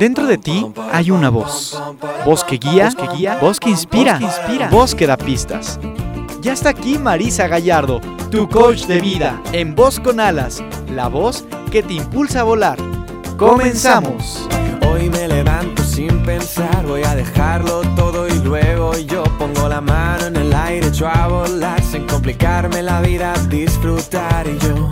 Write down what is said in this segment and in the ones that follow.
Dentro de ti hay una voz. Voz que guía, que guía, voz que inspira, inspira, voz que da pistas. Ya está aquí Marisa Gallardo, tu coach de vida, en Voz con Alas, la voz que te impulsa a volar. Comenzamos. Hoy me levanto sin pensar, voy a dejarlo todo y luego yo pongo la mano en el aire, echo a volar sin complicarme la vida, disfrutar yo.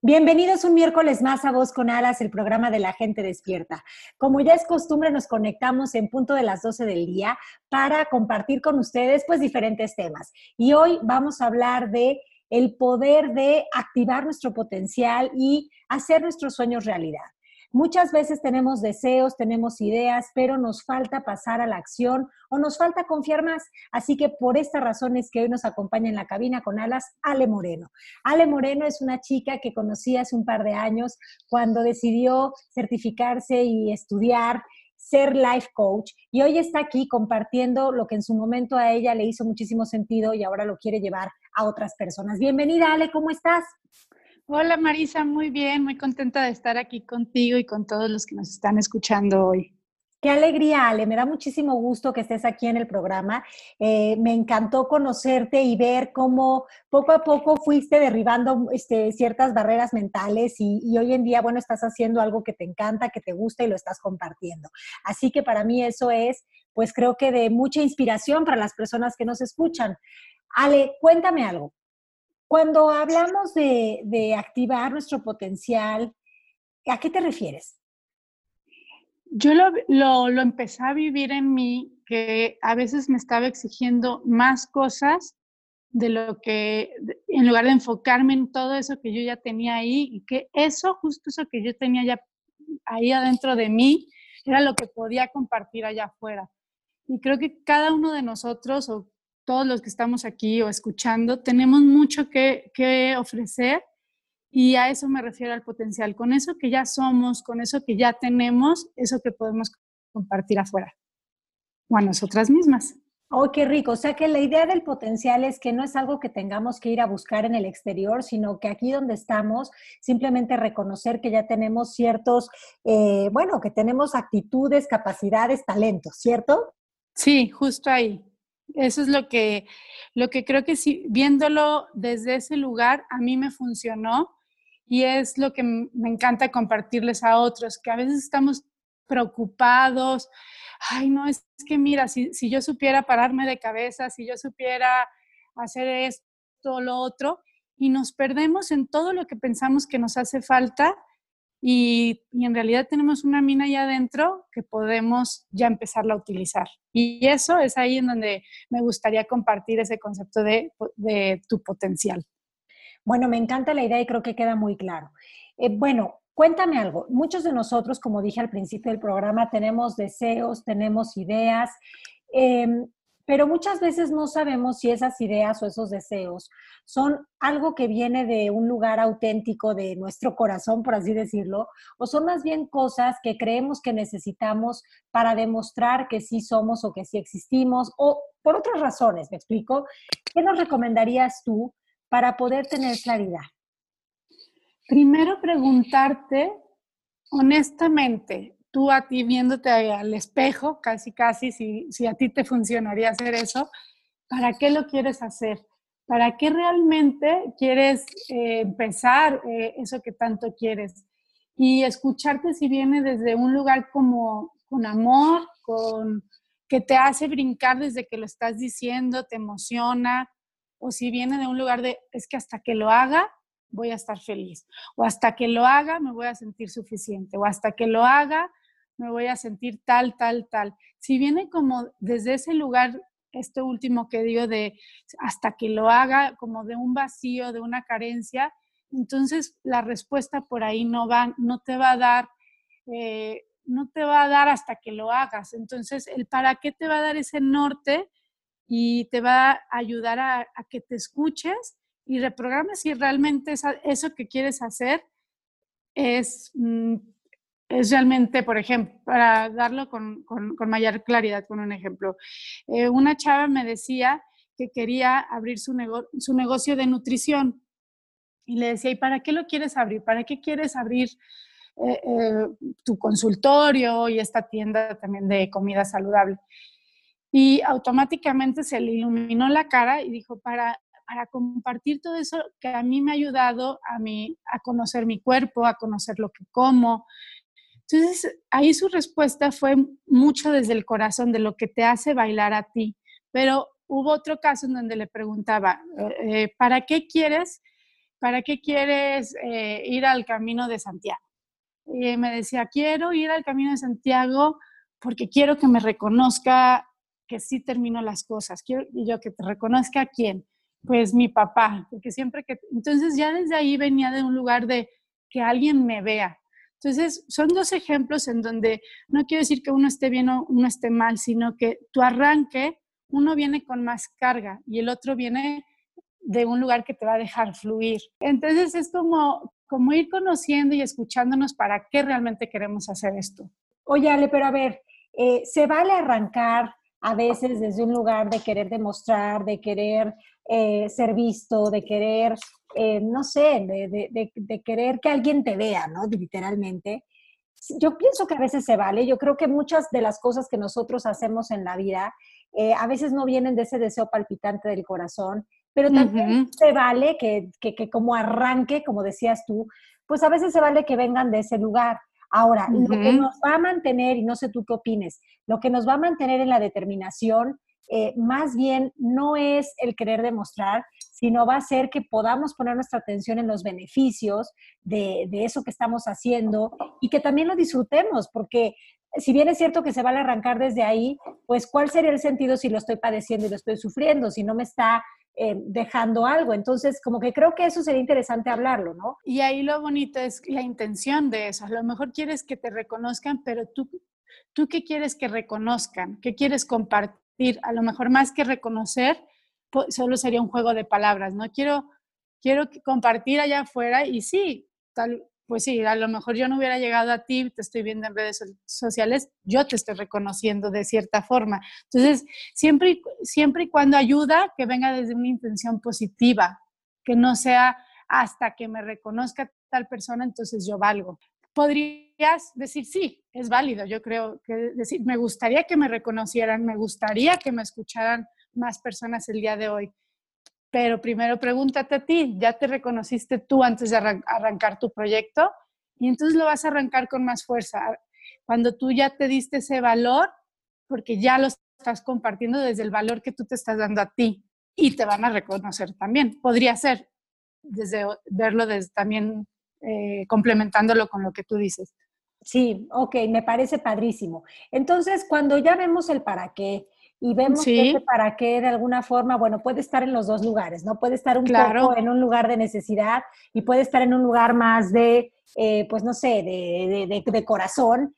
Bienvenidos un miércoles más a Voz con Alas, el programa de la gente despierta. Como ya es costumbre, nos conectamos en punto de las 12 del día para compartir con ustedes pues diferentes temas. Y hoy vamos a hablar de el poder de activar nuestro potencial y hacer nuestros sueños realidad. Muchas veces tenemos deseos, tenemos ideas, pero nos falta pasar a la acción o nos falta confiar más. Así que por esta razón es que hoy nos acompaña en la cabina con alas Ale Moreno. Ale Moreno es una chica que conocí hace un par de años cuando decidió certificarse y estudiar ser life coach y hoy está aquí compartiendo lo que en su momento a ella le hizo muchísimo sentido y ahora lo quiere llevar a otras personas. Bienvenida, Ale, ¿cómo estás? Hola Marisa, muy bien, muy contenta de estar aquí contigo y con todos los que nos están escuchando hoy. Qué alegría, Ale. Me da muchísimo gusto que estés aquí en el programa. Eh, me encantó conocerte y ver cómo poco a poco fuiste derribando este, ciertas barreras mentales y, y, hoy en día, bueno, estás haciendo algo que te encanta, que te gusta y lo estás compartiendo. Así que para mí eso es, pues creo que de mucha inspiración para las personas que nos escuchan. Ale, cuéntame algo. Cuando hablamos de, activar nuestro potencial, ¿a qué te refieres? Yo lo, lo, empecé a vivir en mí, que a veces me estaba exigiendo más cosas de lo que, en lugar de enfocarme en todo eso que yo ya tenía ahí, y que eso, justo eso que yo tenía ya ahí adentro de mí, era lo que podía compartir allá afuera. Y creo que cada uno de nosotros, o todos los que estamos aquí o escuchando, tenemos mucho que, ofrecer y a eso me refiero al potencial, con eso que ya somos, con eso que ya tenemos, eso que podemos compartir afuera o a nosotras mismas. Oh, qué rico. O sea que la idea del potencial es que no es algo que tengamos que ir a buscar en el exterior, sino que aquí donde estamos, simplemente reconocer que ya tenemos ciertos, eh, bueno, que tenemos actitudes, capacidades, talentos, ¿cierto? Sí, justo ahí. Eso es lo que, lo que creo que si, viéndolo desde ese lugar, a mí me funcionó y es lo que me encanta compartirles a otros, que a veces estamos preocupados, ay, no, es que mira, si, si yo supiera pararme de cabeza, si yo supiera hacer esto o lo otro, y nos perdemos en todo lo que pensamos que nos hace falta y, en realidad tenemos una mina ahí adentro que podemos ya empezarla a utilizar. Y eso es ahí en donde me gustaría compartir ese concepto de, tu potencial. Bueno, me encanta la idea y creo que queda muy claro. Eh, bueno, cuéntame algo. Muchos de nosotros, como dije al principio del programa, tenemos deseos, tenemos ideas. Eh, pero muchas veces no sabemos si esas ideas o esos deseos son algo que viene de un lugar auténtico de nuestro corazón, por así decirlo, o son más bien cosas que creemos que necesitamos para demostrar que sí somos o que sí existimos, o por otras razones, ¿me explico? ¿Qué nos recomendarías tú para poder tener claridad? Primero preguntarte honestamente, tú a ti viéndote al espejo, casi, casi, si, si a ti te funcionaría hacer eso, ¿para qué lo quieres hacer? ¿Para qué realmente quieres eh, empezar eh, eso que tanto quieres? Y escucharte si viene desde un lugar como con amor, con que te hace brincar desde que lo estás diciendo, te emociona, o si viene de un lugar de, es que hasta que lo haga, voy a estar feliz, o hasta que lo haga, me voy a sentir suficiente, o hasta que lo haga, me voy a sentir tal, tal, tal. Si viene como desde ese lugar, este último que digo de hasta que lo haga como de un vacío, de una carencia, entonces la respuesta por ahí no va, no te va a dar, eh, no te va a dar hasta que lo hagas. Entonces, el para qué te va a dar ese norte y te va a ayudar a, que te escuches y reprogrames si realmente eso que quieres hacer es mm, es realmente, por ejemplo, para darlo con, mayor claridad con un ejemplo, eh, una chava me decía que quería abrir su, su negocio de nutrición Y le decía, ¿y para qué lo quieres abrir? ¿Para qué quieres abrir eh, eh, tu consultorio y esta tienda también de comida saludable? Y automáticamente se le iluminó la cara y dijo, para, para compartir todo eso que a mí me ha ayudado a, mí, a conocer mi cuerpo, a conocer lo que como. Entonces, ahí su respuesta fue mucho desde el corazón, de lo que te hace bailar a ti. Pero hubo otro caso en donde le preguntaba, eh, ¿para qué quieres ¿para qué quieres eh, ir al Camino de Santiago? Y me decía, quiero ir al Camino de Santiago porque quiero que me reconozca que sí termino las cosas. Quiero, y yo que te reconozca a quién? Pues mi papá, porque siempre que... Entonces ya desde ahí venía de un lugar de que alguien me vea. Entonces, son dos ejemplos en donde no quiero decir que uno esté bien o uno esté mal, sino que tu arranque, uno viene con más carga y el otro viene de un lugar que te va a dejar fluir. Entonces es como, como ir conociendo y escuchándonos para qué realmente queremos hacer esto. Oye, Ale, pero a ver, eh, ¿se vale arrancar a veces desde un lugar de querer demostrar, de querer eh, ser visto, de querer, eh, no sé, de, de, querer que alguien te vea, ¿no? Literalmente. Yo pienso que a veces se vale. Yo creo que muchas de las cosas que nosotros hacemos en la vida a veces no vienen de ese deseo palpitante del corazón, pero también se vale que, que, como arranque, como decías tú, pues a veces se vale que vengan de ese lugar. Ahora, lo que nos va a mantener, y no sé tú qué opines, lo que nos va a mantener en la determinación, eh, más bien no es el querer demostrar, sino va a ser que podamos poner nuestra atención en los beneficios de, eso que estamos haciendo y que también lo disfrutemos, porque si bien es cierto que se vale arrancar desde ahí, pues ¿cuál sería el sentido si lo estoy padeciendo y lo estoy sufriendo, si no me está eh, dejando algo. Entonces, como que creo que eso sería interesante hablarlo, ¿no? Y ahí lo bonito es la intención de eso. A lo mejor quieres que te reconozcan, pero tú, ¿tú qué quieres que reconozcan? ¿Qué quieres compartir? A lo mejor más que reconocer, solo sería un juego de palabras, ¿no? Quiero, quiero compartir allá afuera y sí, tal, pues sí, a lo mejor yo no hubiera llegado a ti, te estoy viendo en redes sociales, yo te estoy reconociendo de cierta forma. Entonces, siempre, siempre y cuando ayuda, que venga desde una intención positiva, que no sea hasta que me reconozca tal persona, entonces yo valgo. Podrías decir, sí, es válido, yo creo que decir, me gustaría que me reconocieran, me gustaría que me escucharan más personas el día de hoy pero primero pregúntate a ti, ¿ya te reconociste tú antes de arrancar tu proyecto? Y entonces lo vas a arrancar con más fuerza. Cuando tú ya te diste ese valor, porque ya lo estás compartiendo desde el valor que tú te estás dando a ti y te van a reconocer también. Podría ser desde verlo también eh, complementándolo con lo que tú dices. Sí, ok, me parece padrísimo. Entonces, cuando ya vemos el para qué, y vemos que para qué de alguna forma, bueno, puede estar en los dos lugares, ¿no? Puede estar un poco en un lugar de necesidad y puede estar en un lugar más de, eh, pues no sé, de, de, corazón.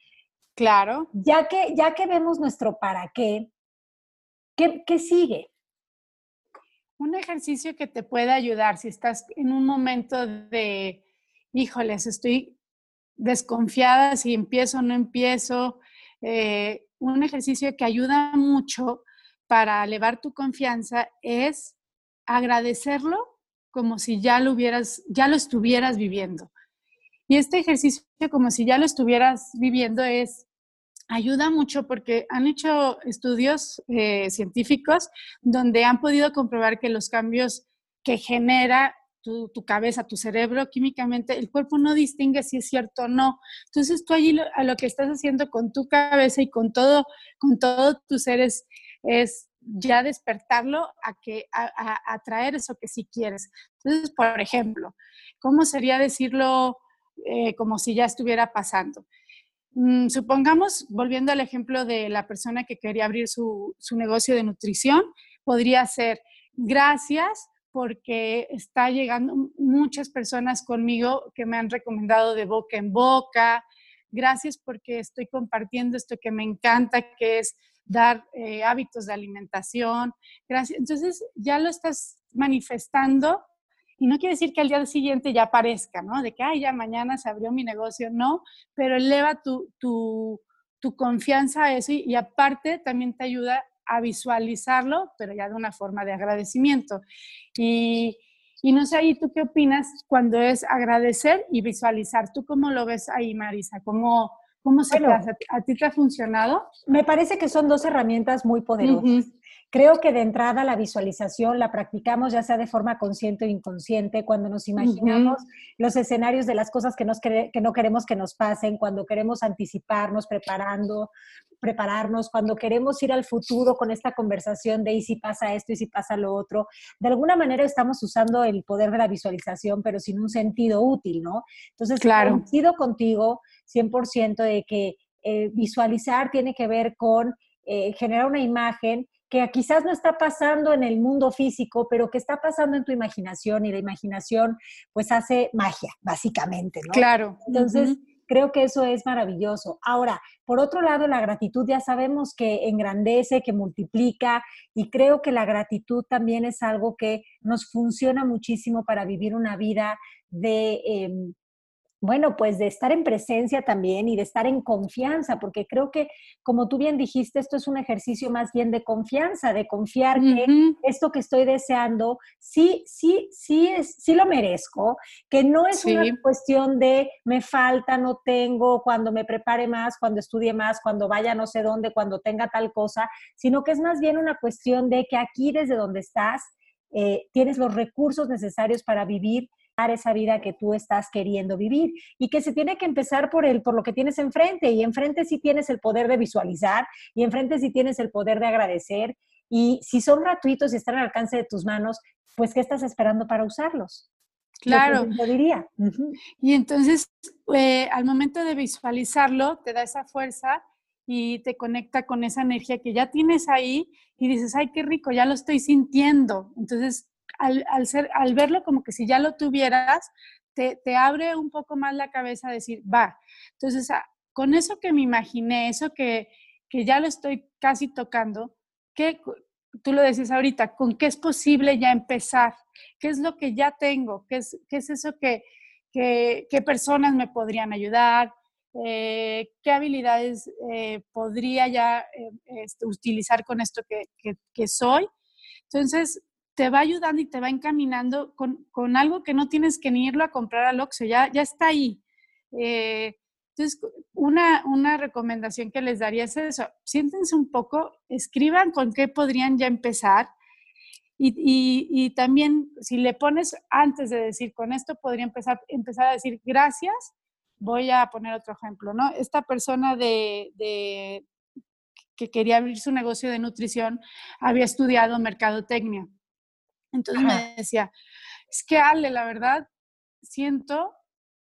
Claro. Ya que, ya que vemos nuestro para qué, ¿qué, ¿qué sigue? Un ejercicio que te puede ayudar si estás en un momento de, híjoles, estoy desconfiada si empiezo o no empiezo. Eh, un ejercicio que ayuda mucho para elevar tu confianza es agradecerlo como si ya lo hubieras, ya lo estuvieras viviendo. Y este ejercicio, como si ya lo estuvieras viviendo, es ayuda mucho porque han hecho estudios eh, científicos donde han podido comprobar que los cambios que genera tu, cabeza, tu cerebro, químicamente, el cuerpo no distingue si es cierto o no. Entonces tú allí lo, a lo que estás haciendo con tu cabeza y con todo, con todo tu ser es, ya despertarlo a que a, atraer eso que sí quieres. Entonces, por ejemplo, ¿cómo sería decirlo eh, como si ya estuviera pasando? Mm, supongamos, volviendo al ejemplo de la persona que quería abrir su, su negocio de nutrición, podría ser gracias porque está llegando muchas personas conmigo que me han recomendado de boca en boca. Gracias porque estoy compartiendo esto que me encanta, que es dar eh, hábitos de alimentación. Gracias. Entonces ya lo estás manifestando y no quiere decir que al día siguiente ya aparezca, ¿no? De que, ay, ya mañana se abrió mi negocio, no, pero eleva tu, tu, tu confianza a eso y aparte también te ayuda a visualizarlo, pero ya de una forma de agradecimiento. Y, Y no sé ahí, ¿tú qué opinas cuando es agradecer y visualizar? ¿Tú cómo lo ves ahí, Marisa? ¿Cómo, cómo se te hace? ¿A ti te ha funcionado? Me parece que son dos herramientas muy poderosas. Creo que de entrada la visualización la practicamos ya sea de forma consciente o inconsciente, cuando nos imaginamos los escenarios de las cosas que, nos que no queremos que nos pasen, cuando queremos anticiparnos, preparando, prepararnos, cuando queremos ir al futuro con esta conversación de y si pasa esto y si pasa lo otro. De alguna manera estamos usando el poder de la visualización, pero sin un sentido útil, ¿no? Entonces, claro. coincido contigo 100% de que eh, visualizar tiene que ver con eh, generar una imagen que quizás no está pasando en el mundo físico, pero que está pasando en tu imaginación y la imaginación pues hace magia, básicamente, ¿no? Claro. Entonces, creo que eso es maravilloso. Ahora, por otro lado, la gratitud ya sabemos que engrandece, que multiplica y creo que la gratitud también es algo que nos funciona muchísimo para vivir una vida de... Em, bueno, pues de estar en presencia también y de estar en confianza, porque creo que, como tú bien dijiste, esto es un ejercicio más bien de confianza, de confiar que esto que estoy deseando, sí, sí, sí, es, sí lo merezco, que no es una cuestión de me falta, no tengo, cuando me prepare más, cuando estudie más, cuando vaya no sé dónde, cuando tenga tal cosa, sino que es más bien una cuestión de que aquí desde donde estás, eh, tienes los recursos necesarios para vivir esa vida que tú estás queriendo vivir y que se tiene que empezar por el por lo que tienes enfrente y enfrente sí tienes el poder de visualizar y enfrente sí tienes el poder de agradecer y si son gratuitos y están al alcance de tus manos, pues ¿qué estás esperando para usarlos? Claro. Yo diría. Y entonces, eh, al momento de visualizarlo, te da esa fuerza y te conecta con esa energía que ya tienes ahí y dices, ay, qué rico, ya lo estoy sintiendo. Entonces, al, ser, al verlo como que si ya lo tuvieras, te, abre un poco más la cabeza a decir, va. Entonces, con eso que me imaginé, eso que, ya lo estoy casi tocando, ¿qué, tú lo decís ahorita, ¿con qué es posible ya empezar? ¿Qué es lo que ya tengo? ¿Qué es, qué es eso que, qué personas me podrían ayudar? Eh, ¿Qué habilidades eh, podría ya eh, este, utilizar con esto que, que, soy? Entonces, te va ayudando y te va encaminando con, con, algo que no tienes que ni irlo a comprar al Oxxo, ya, ya está ahí. Eh, entonces, una, una recomendación que les daría es eso, siéntense un poco, escriban con qué podrían ya empezar y, y, y, también si le pones antes de decir con esto podría empezar, empezar a decir gracias, voy a poner otro ejemplo, ¿no? Esta persona de, de que quería abrir su negocio de nutrición había estudiado mercadotecnia entonces me decía, es que Ale, la verdad, siento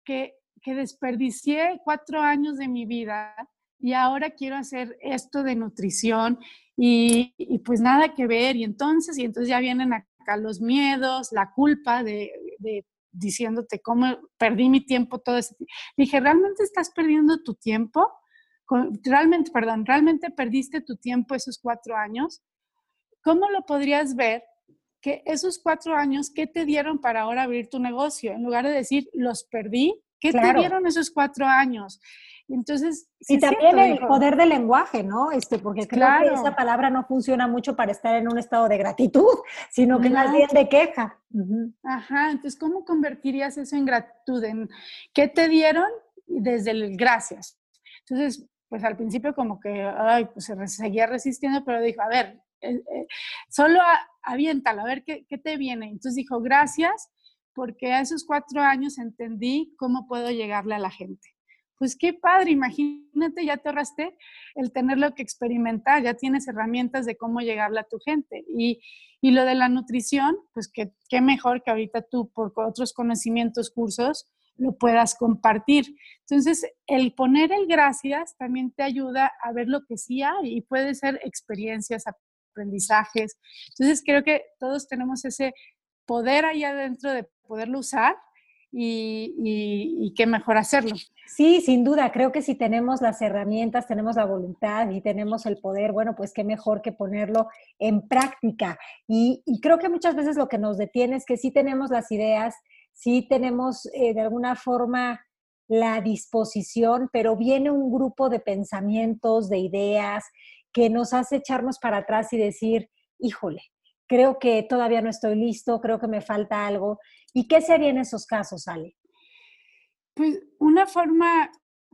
que, que desperdicié cuatro años de mi vida y ahora quiero hacer esto de nutrición y, y, pues nada que ver. Y entonces, y entonces ya vienen acá los miedos, la culpa de, de diciéndote cómo perdí mi tiempo todo ese tiempo. Dije, ¿realmente estás perdiendo tu tiempo? Realmente, perdón, ¿realmente perdiste tu tiempo esos cuatro años? ¿Cómo lo podrías ver que esos cuatro años, ¿qué te dieron para ahora abrir tu negocio? En lugar de decir, los perdí, ¿qué te dieron esos cuatro años? Entonces, y también el poder del lenguaje, ¿no? Este, porque creo que esa palabra no funciona mucho para estar en un estado de gratitud, sino que más bien de queja. Ajá, entonces, ¿cómo convertirías eso en gratitud? ¿En qué te dieron? Desde el gracias. Entonces, pues al principio como que, ay, pues se seguía resistiendo, pero dijo, a ver, eh, eh, solo aviéntalo, a ver qué, te viene. Entonces dijo, gracias, porque a esos cuatro años entendí cómo puedo llegarle a la gente. Pues qué padre, imagínate, ya te ahorraste el tenerlo que experimentar, ya tienes herramientas de cómo llegarle a tu gente. Y, y lo de la nutrición, pues que, qué mejor que ahorita tú, por otros conocimientos, cursos, lo puedas compartir. Entonces, el poner el gracias también te ayuda a ver lo que sí hay y puede ser experiencias, aprendizajes. Entonces creo que todos tenemos ese poder ahí adentro de poderlo usar y, qué mejor hacerlo. Sí, sin duda, creo que si tenemos las herramientas, tenemos la voluntad y tenemos el poder, bueno, pues qué mejor que ponerlo en práctica. Y, creo que muchas veces lo que nos detiene es que sí tenemos las ideas, sí tenemos eh, de alguna forma la disposición, pero viene un grupo de pensamientos, de ideas, que nos hace echarnos para atrás y decir, híjole, creo que todavía no estoy listo, creo que me falta algo. ¿Y qué sería en esos casos, Ale? Pues una forma,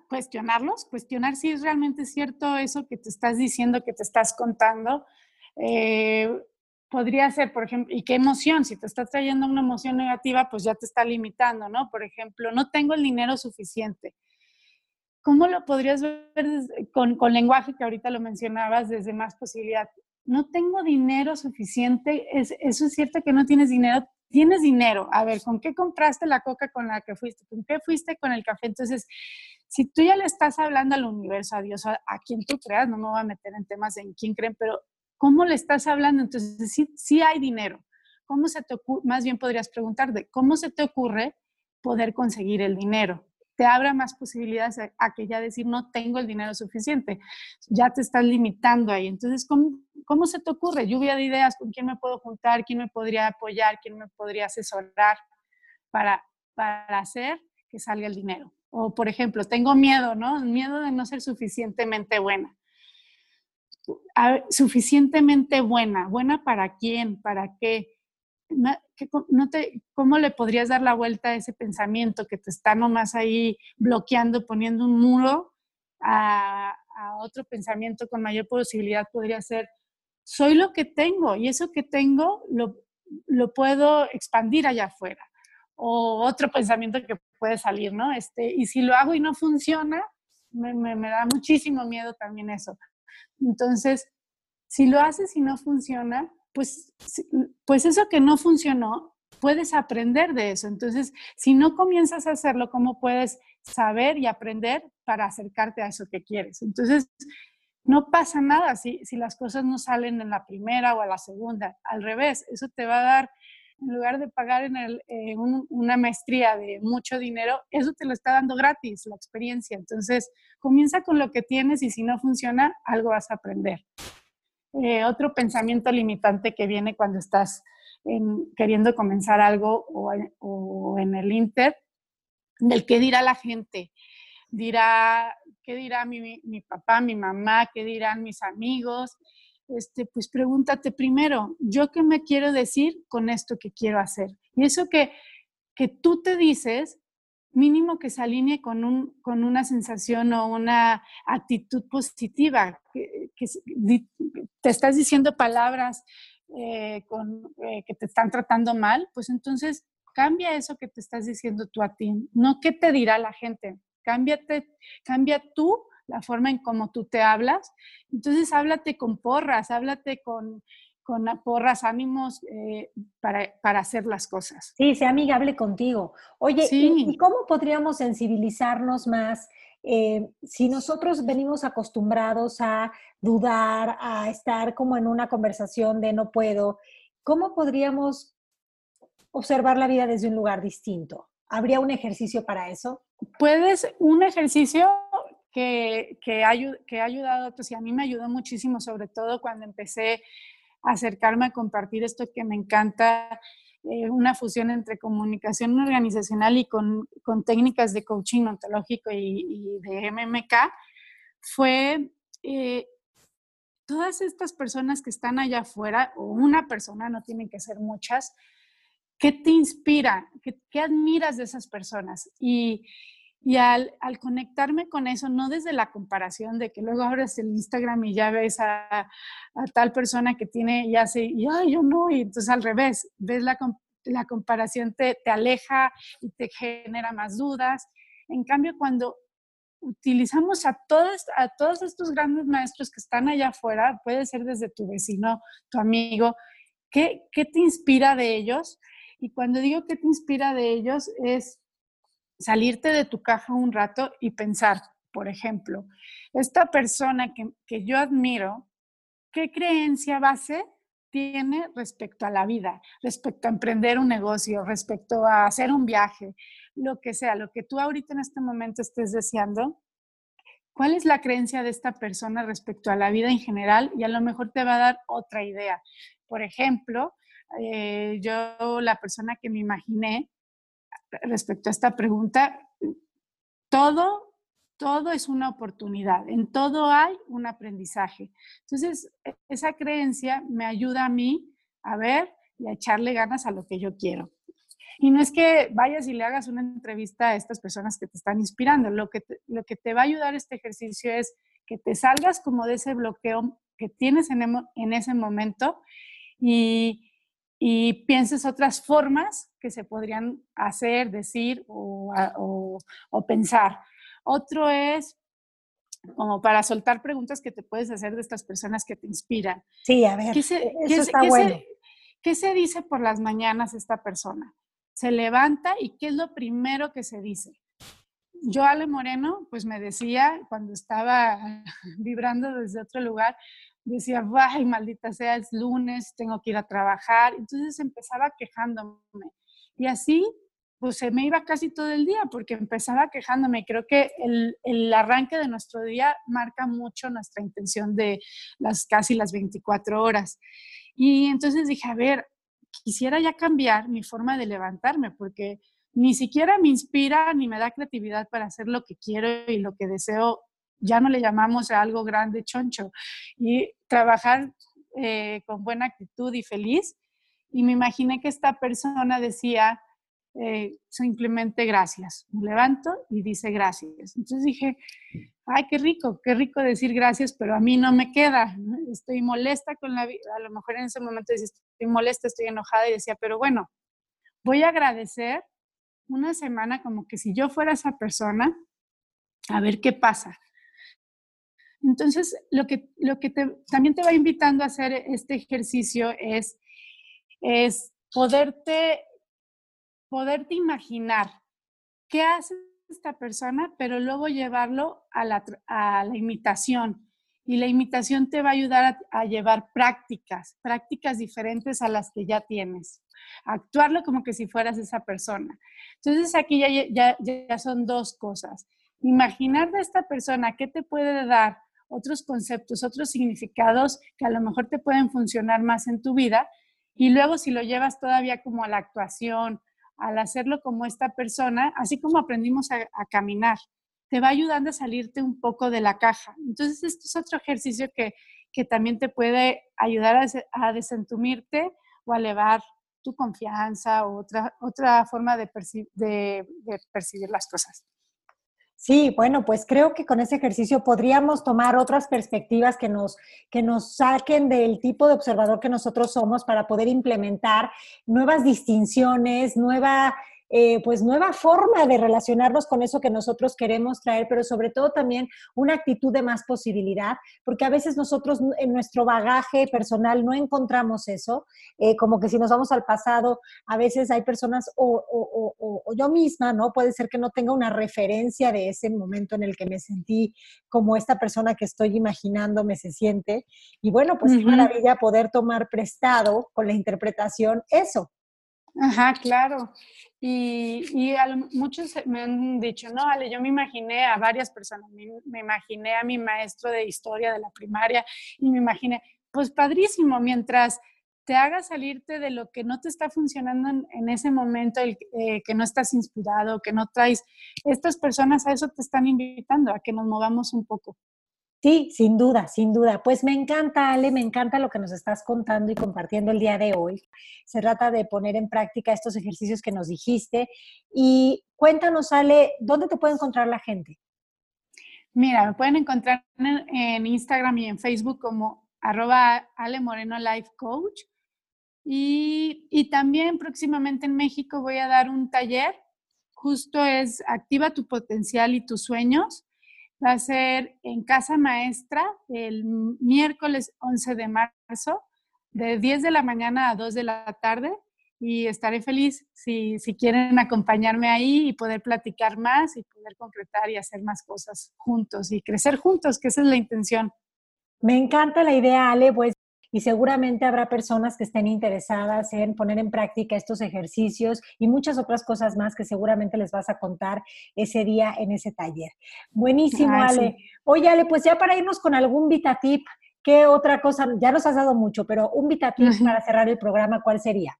cuestionarlos, cuestionar si es realmente cierto eso que te estás diciendo, que te estás contando. Eh, podría ser, por ejemplo, y qué emoción, si te está trayendo una emoción negativa, pues ya te está limitando, ¿no? Por ejemplo, no tengo el dinero suficiente. ¿Cómo lo podrías ver con, con lenguaje que ahorita lo mencionabas desde más posibilidad? No tengo dinero suficiente, es, eso es cierto que no tienes dinero, tienes dinero. A ver, ¿con qué compraste la coca con la que fuiste? ¿Con qué fuiste con el café? Entonces, si tú ya le estás hablando al universo, a Dios, a, a quien tú creas, no me voy a meter en temas en quién creen, pero ¿cómo le estás hablando? Entonces, sí, sí hay dinero. ¿Cómo se te ocurre? Más bien podrías preguntarte, ¿cómo se te ocurre poder conseguir el dinero? Te abre más posibilidades a, que ya decir, no tengo el dinero suficiente. Ya te estás limitando ahí. Entonces, ¿cómo, ¿cómo se te ocurre? Lluvia de ideas, ¿con quién me puedo juntar? ¿Quién me podría apoyar? ¿Quién me podría asesorar para, para hacer que salga el dinero? O, por ejemplo, tengo miedo, ¿no? Miedo de no ser suficientemente buena. suficientemente buena. ¿Buena para quién? ¿Para qué? No te, ¿Cómo le podrías dar la vuelta a ese pensamiento que te está nomás ahí bloqueando, poniendo un muro a, otro pensamiento con mayor posibilidad? Podría ser, soy lo que tengo y eso que tengo lo, lo puedo expandir allá afuera o otro pensamiento que puede salir, ¿no? Este, y si lo hago y no funciona, me, me, da muchísimo miedo también eso. Entonces, si lo haces y no funciona, pues, pues eso que no funcionó, puedes aprender de eso. Entonces, si no comienzas a hacerlo, ¿cómo puedes saber y aprender para acercarte a eso que quieres? Entonces, no pasa nada si, si las cosas no salen en la primera o a la segunda. Al revés, eso te va a dar en lugar de pagar en el, eh, una maestría de mucho dinero, eso te lo está dando gratis, la experiencia. Entonces, comienza con lo que tienes y si no funciona, algo vas a aprender. Eh, otro pensamiento limitante que viene cuando estás queriendo comenzar algo o, en el Inter, del qué dirá la gente. Dirá, ¿qué dirá mi, mi papá, mi mamá? ¿Qué dirán mis amigos? este, pues pregúntate primero, ¿yo qué me quiero decir con esto que quiero hacer? Y eso que, que tú te dices, mínimo que se alinee con, un, con una sensación o una actitud positiva, que, te estás diciendo palabras eh, con, eh, que te están tratando mal, pues entonces cambia eso que te estás diciendo tú a ti, no qué te dirá la gente, cámbiate, cambia tú la forma en cómo tú te hablas. Entonces, háblate con porras, háblate con, con porras, ánimos eh, para, para, hacer las cosas. Sí, sea amigable contigo. Oye, ¿y, cómo podríamos sensibilizarnos más eh, si nosotros venimos acostumbrados a dudar, a estar como en una conversación de no puedo? ¿Cómo podríamos observar la vida desde un lugar distinto? ¿Habría un ejercicio para eso? Puedes, un ejercicio que, que, ha, que ha ayudado pues, y a mí me ayudó muchísimo, sobre todo cuando empecé acercarme a compartir esto que me encanta, eh, una fusión entre comunicación organizacional y con, con técnicas de coaching ontológico y, de MMK, fue eh, todas estas personas que están allá afuera, o una persona, no tienen que ser muchas, ¿qué te inspira? ¿Qué, qué admiras de esas personas? Y, y al, conectarme con eso, no desde la comparación de que luego abres el Instagram y ya ves a, a tal persona que tiene y hace, y ay, yo no, y entonces al revés, ves la, la comparación, te, te aleja y te genera más dudas. En cambio, cuando utilizamos a todos, a todos estos grandes maestros que están allá afuera, puede ser desde tu vecino, tu amigo, ¿qué, qué te inspira de ellos? Y cuando digo qué te inspira de ellos es salirte de tu caja un rato y pensar, por ejemplo, esta persona que, que yo admiro, ¿qué creencia base tiene respecto a la vida, respecto a emprender un negocio, respecto a hacer un viaje, lo que sea, lo que tú ahorita en este momento estés deseando, ¿cuál es la creencia de esta persona respecto a la vida en general? Y a lo mejor te va a dar otra idea. Por ejemplo, eh, yo la persona que me imaginé respecto a esta pregunta, todo, todo es una oportunidad, en todo hay un aprendizaje. Entonces, e, esa creencia me ayuda a mí a ver y a echarle ganas a lo que yo quiero. Y no es que vayas y le hagas una entrevista a estas personas que te están inspirando. Lo que te, lo que te va a ayudar este ejercicio es que te salgas como de ese bloqueo que tienes en, en ese momento y, y, pienses otras formas que se podrían hacer, decir o, o, o pensar. Otro es como para soltar preguntas que te puedes hacer de estas personas que te inspiran. Sí, a ver, ¿Qué se, e-, eso está bueno. ¿Qué se dice por las mañanas esta persona? Se levanta y ¿qué es lo primero que se dice? Yo, Ale Moreno, pues me decía cuando estaba vibrando desde otro lugar, decía, ay, maldita sea, es lunes, tengo que ir a trabajar. Entonces empezaba quejándome. Y así pues se me iba casi todo el día porque empezaba quejándome. Creo que el, el, arranque de nuestro día marca mucho nuestra intención de las casi las 24 horas. Y entonces dije, a ver, quisiera ya cambiar mi forma de levantarme porque ni siquiera me inspira ni me da creatividad para hacer lo que quiero y lo que deseo. Ya no le llamamos a algo grande choncho. Y trabajar eh, con buena actitud y feliz. Y me imaginé que esta persona decía, eh, simplemente gracias. Me levanto y dice gracias. Entonces dije, ay, qué rico, qué rico decir gracias, pero a mí no me queda. Estoy molesta con la vida. A lo mejor en ese momento decía, estoy molesta, estoy enojada y decía, pero bueno, voy a agradecer una semana como que si yo fuera esa persona, a ver qué pasa. Entonces, lo que, lo que también te va invitando a hacer este ejercicio es, es poderte poderte imaginar qué hace esta persona, pero luego llevarlo a la, imitación. Y la imitación te va a ayudar a, llevar prácticas, prácticas diferentes a las que ya tienes. Actuarlo como que si fueras esa persona. Entonces aquí ya, ya son dos cosas. Imaginar de esta persona qué te puede dar otros conceptos, otros significados que a lo mejor te pueden funcionar más en tu vida. Y luego si lo llevas todavía como a la actuación, al hacerlo como esta persona, así como aprendimos a, caminar, te va ayudando a salirte un poco de la caja. Entonces, esto es otro ejercicio que, también te puede ayudar a, desentumirte o a elevar tu confianza o otra, otra forma de percibir las cosas. Sí, bueno, pues creo que con ese ejercicio podríamos tomar otras perspectivas que nos, que nos saquen del tipo de observador que nosotros somos para poder implementar nuevas distinciones, nueva eh, pues nueva forma de relacionarnos con eso que nosotros queremos traer, pero sobre todo también una actitud de más posibilidad, porque a veces nosotros en nuestro bagaje personal no encontramos eso, eh, como que si nos vamos al pasado, a veces hay personas o, o, yo misma, ¿no? Puede ser que no tenga una referencia de ese momento en el que me sentí como esta persona que estoy imaginando me se siente. Y bueno, pues es maravilla poder tomar prestado con la interpretación eso. Ajá, claro. Y, y muchos me han dicho, no, Ale, yo me imaginé a varias personas, me, imaginé a mi maestro de historia de la primaria y me imaginé, pues padrísimo, mientras te haga salirte de lo que no te está funcionando en, ese momento, el, eh, que no estás inspirado, que no traes, estas personas a eso te están invitando, a que nos movamos un poco. Sí, sin duda, sin duda. Pues me encanta, Ale, me encanta lo que nos estás contando y compartiendo el día de hoy. Se trata de poner en práctica estos ejercicios que nos dijiste. Y cuéntanos, Ale, ¿dónde te puede encontrar la gente? Mira, me pueden encontrar en, Instagram y en Facebook como arroba Ale Moreno Life Coach. Y, y también próximamente en México voy a dar un taller, justo es Activa tu potencial y tus sueños Va a ser en Casa Maestra el miércoles 11 de marzo, de 10 de la mañana a 2 de la tarde. Y estaré feliz si, si quieren acompañarme ahí y poder platicar más y poder concretar y hacer más cosas juntos y crecer juntos, que esa es la intención. Me encanta la idea, Ale. Pues y seguramente habrá personas que estén interesadas en poner en práctica estos ejercicios y muchas otras cosas más que seguramente les vas a contar ese día en ese taller. Buenísimo, Ale. Oye, Ale, pues ya para irnos con algún VitaTip, ¿qué otra cosa? Ya nos has dado mucho, pero un VitaTip para cerrar el programa, ¿cuál sería?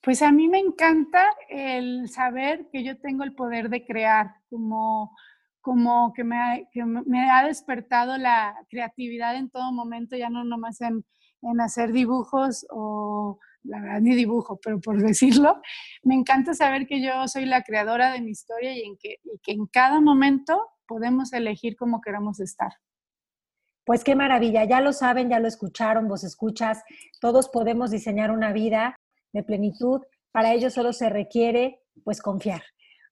Pues a mí me encanta el saber que yo tengo el poder de crear, como como que me, ha, me ha despertado la creatividad en todo momento, ya no nomás en, en hacer dibujos o la verdad ni dibujo, pero por decirlo, me encanta saber que yo soy la creadora de mi historia y, en que, y que en cada momento podemos elegir cómo queramos estar. Pues qué maravilla, ya lo saben, ya lo escucharon, vos escuchas, todos podemos diseñar una vida de plenitud, para ello solo se requiere pues confiar.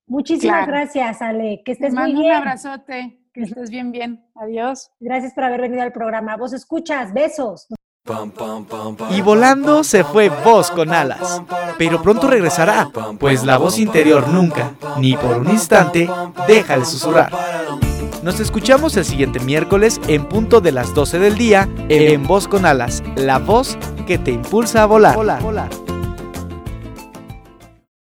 Muchísimas gracias, Ale, que estés muy bien. Un abrazote, que estés bien, bien. Adiós. Gracias por haber venido al programa. Vos escuchas, besos. Y volando se fue voz con alas, pero pronto regresará, pues la voz interior nunca, ni por un instante, deja de susurrar. Nos escuchamos el siguiente miércoles en punto de las 12 del día en Voz con Alas, la voz que te impulsa a volar.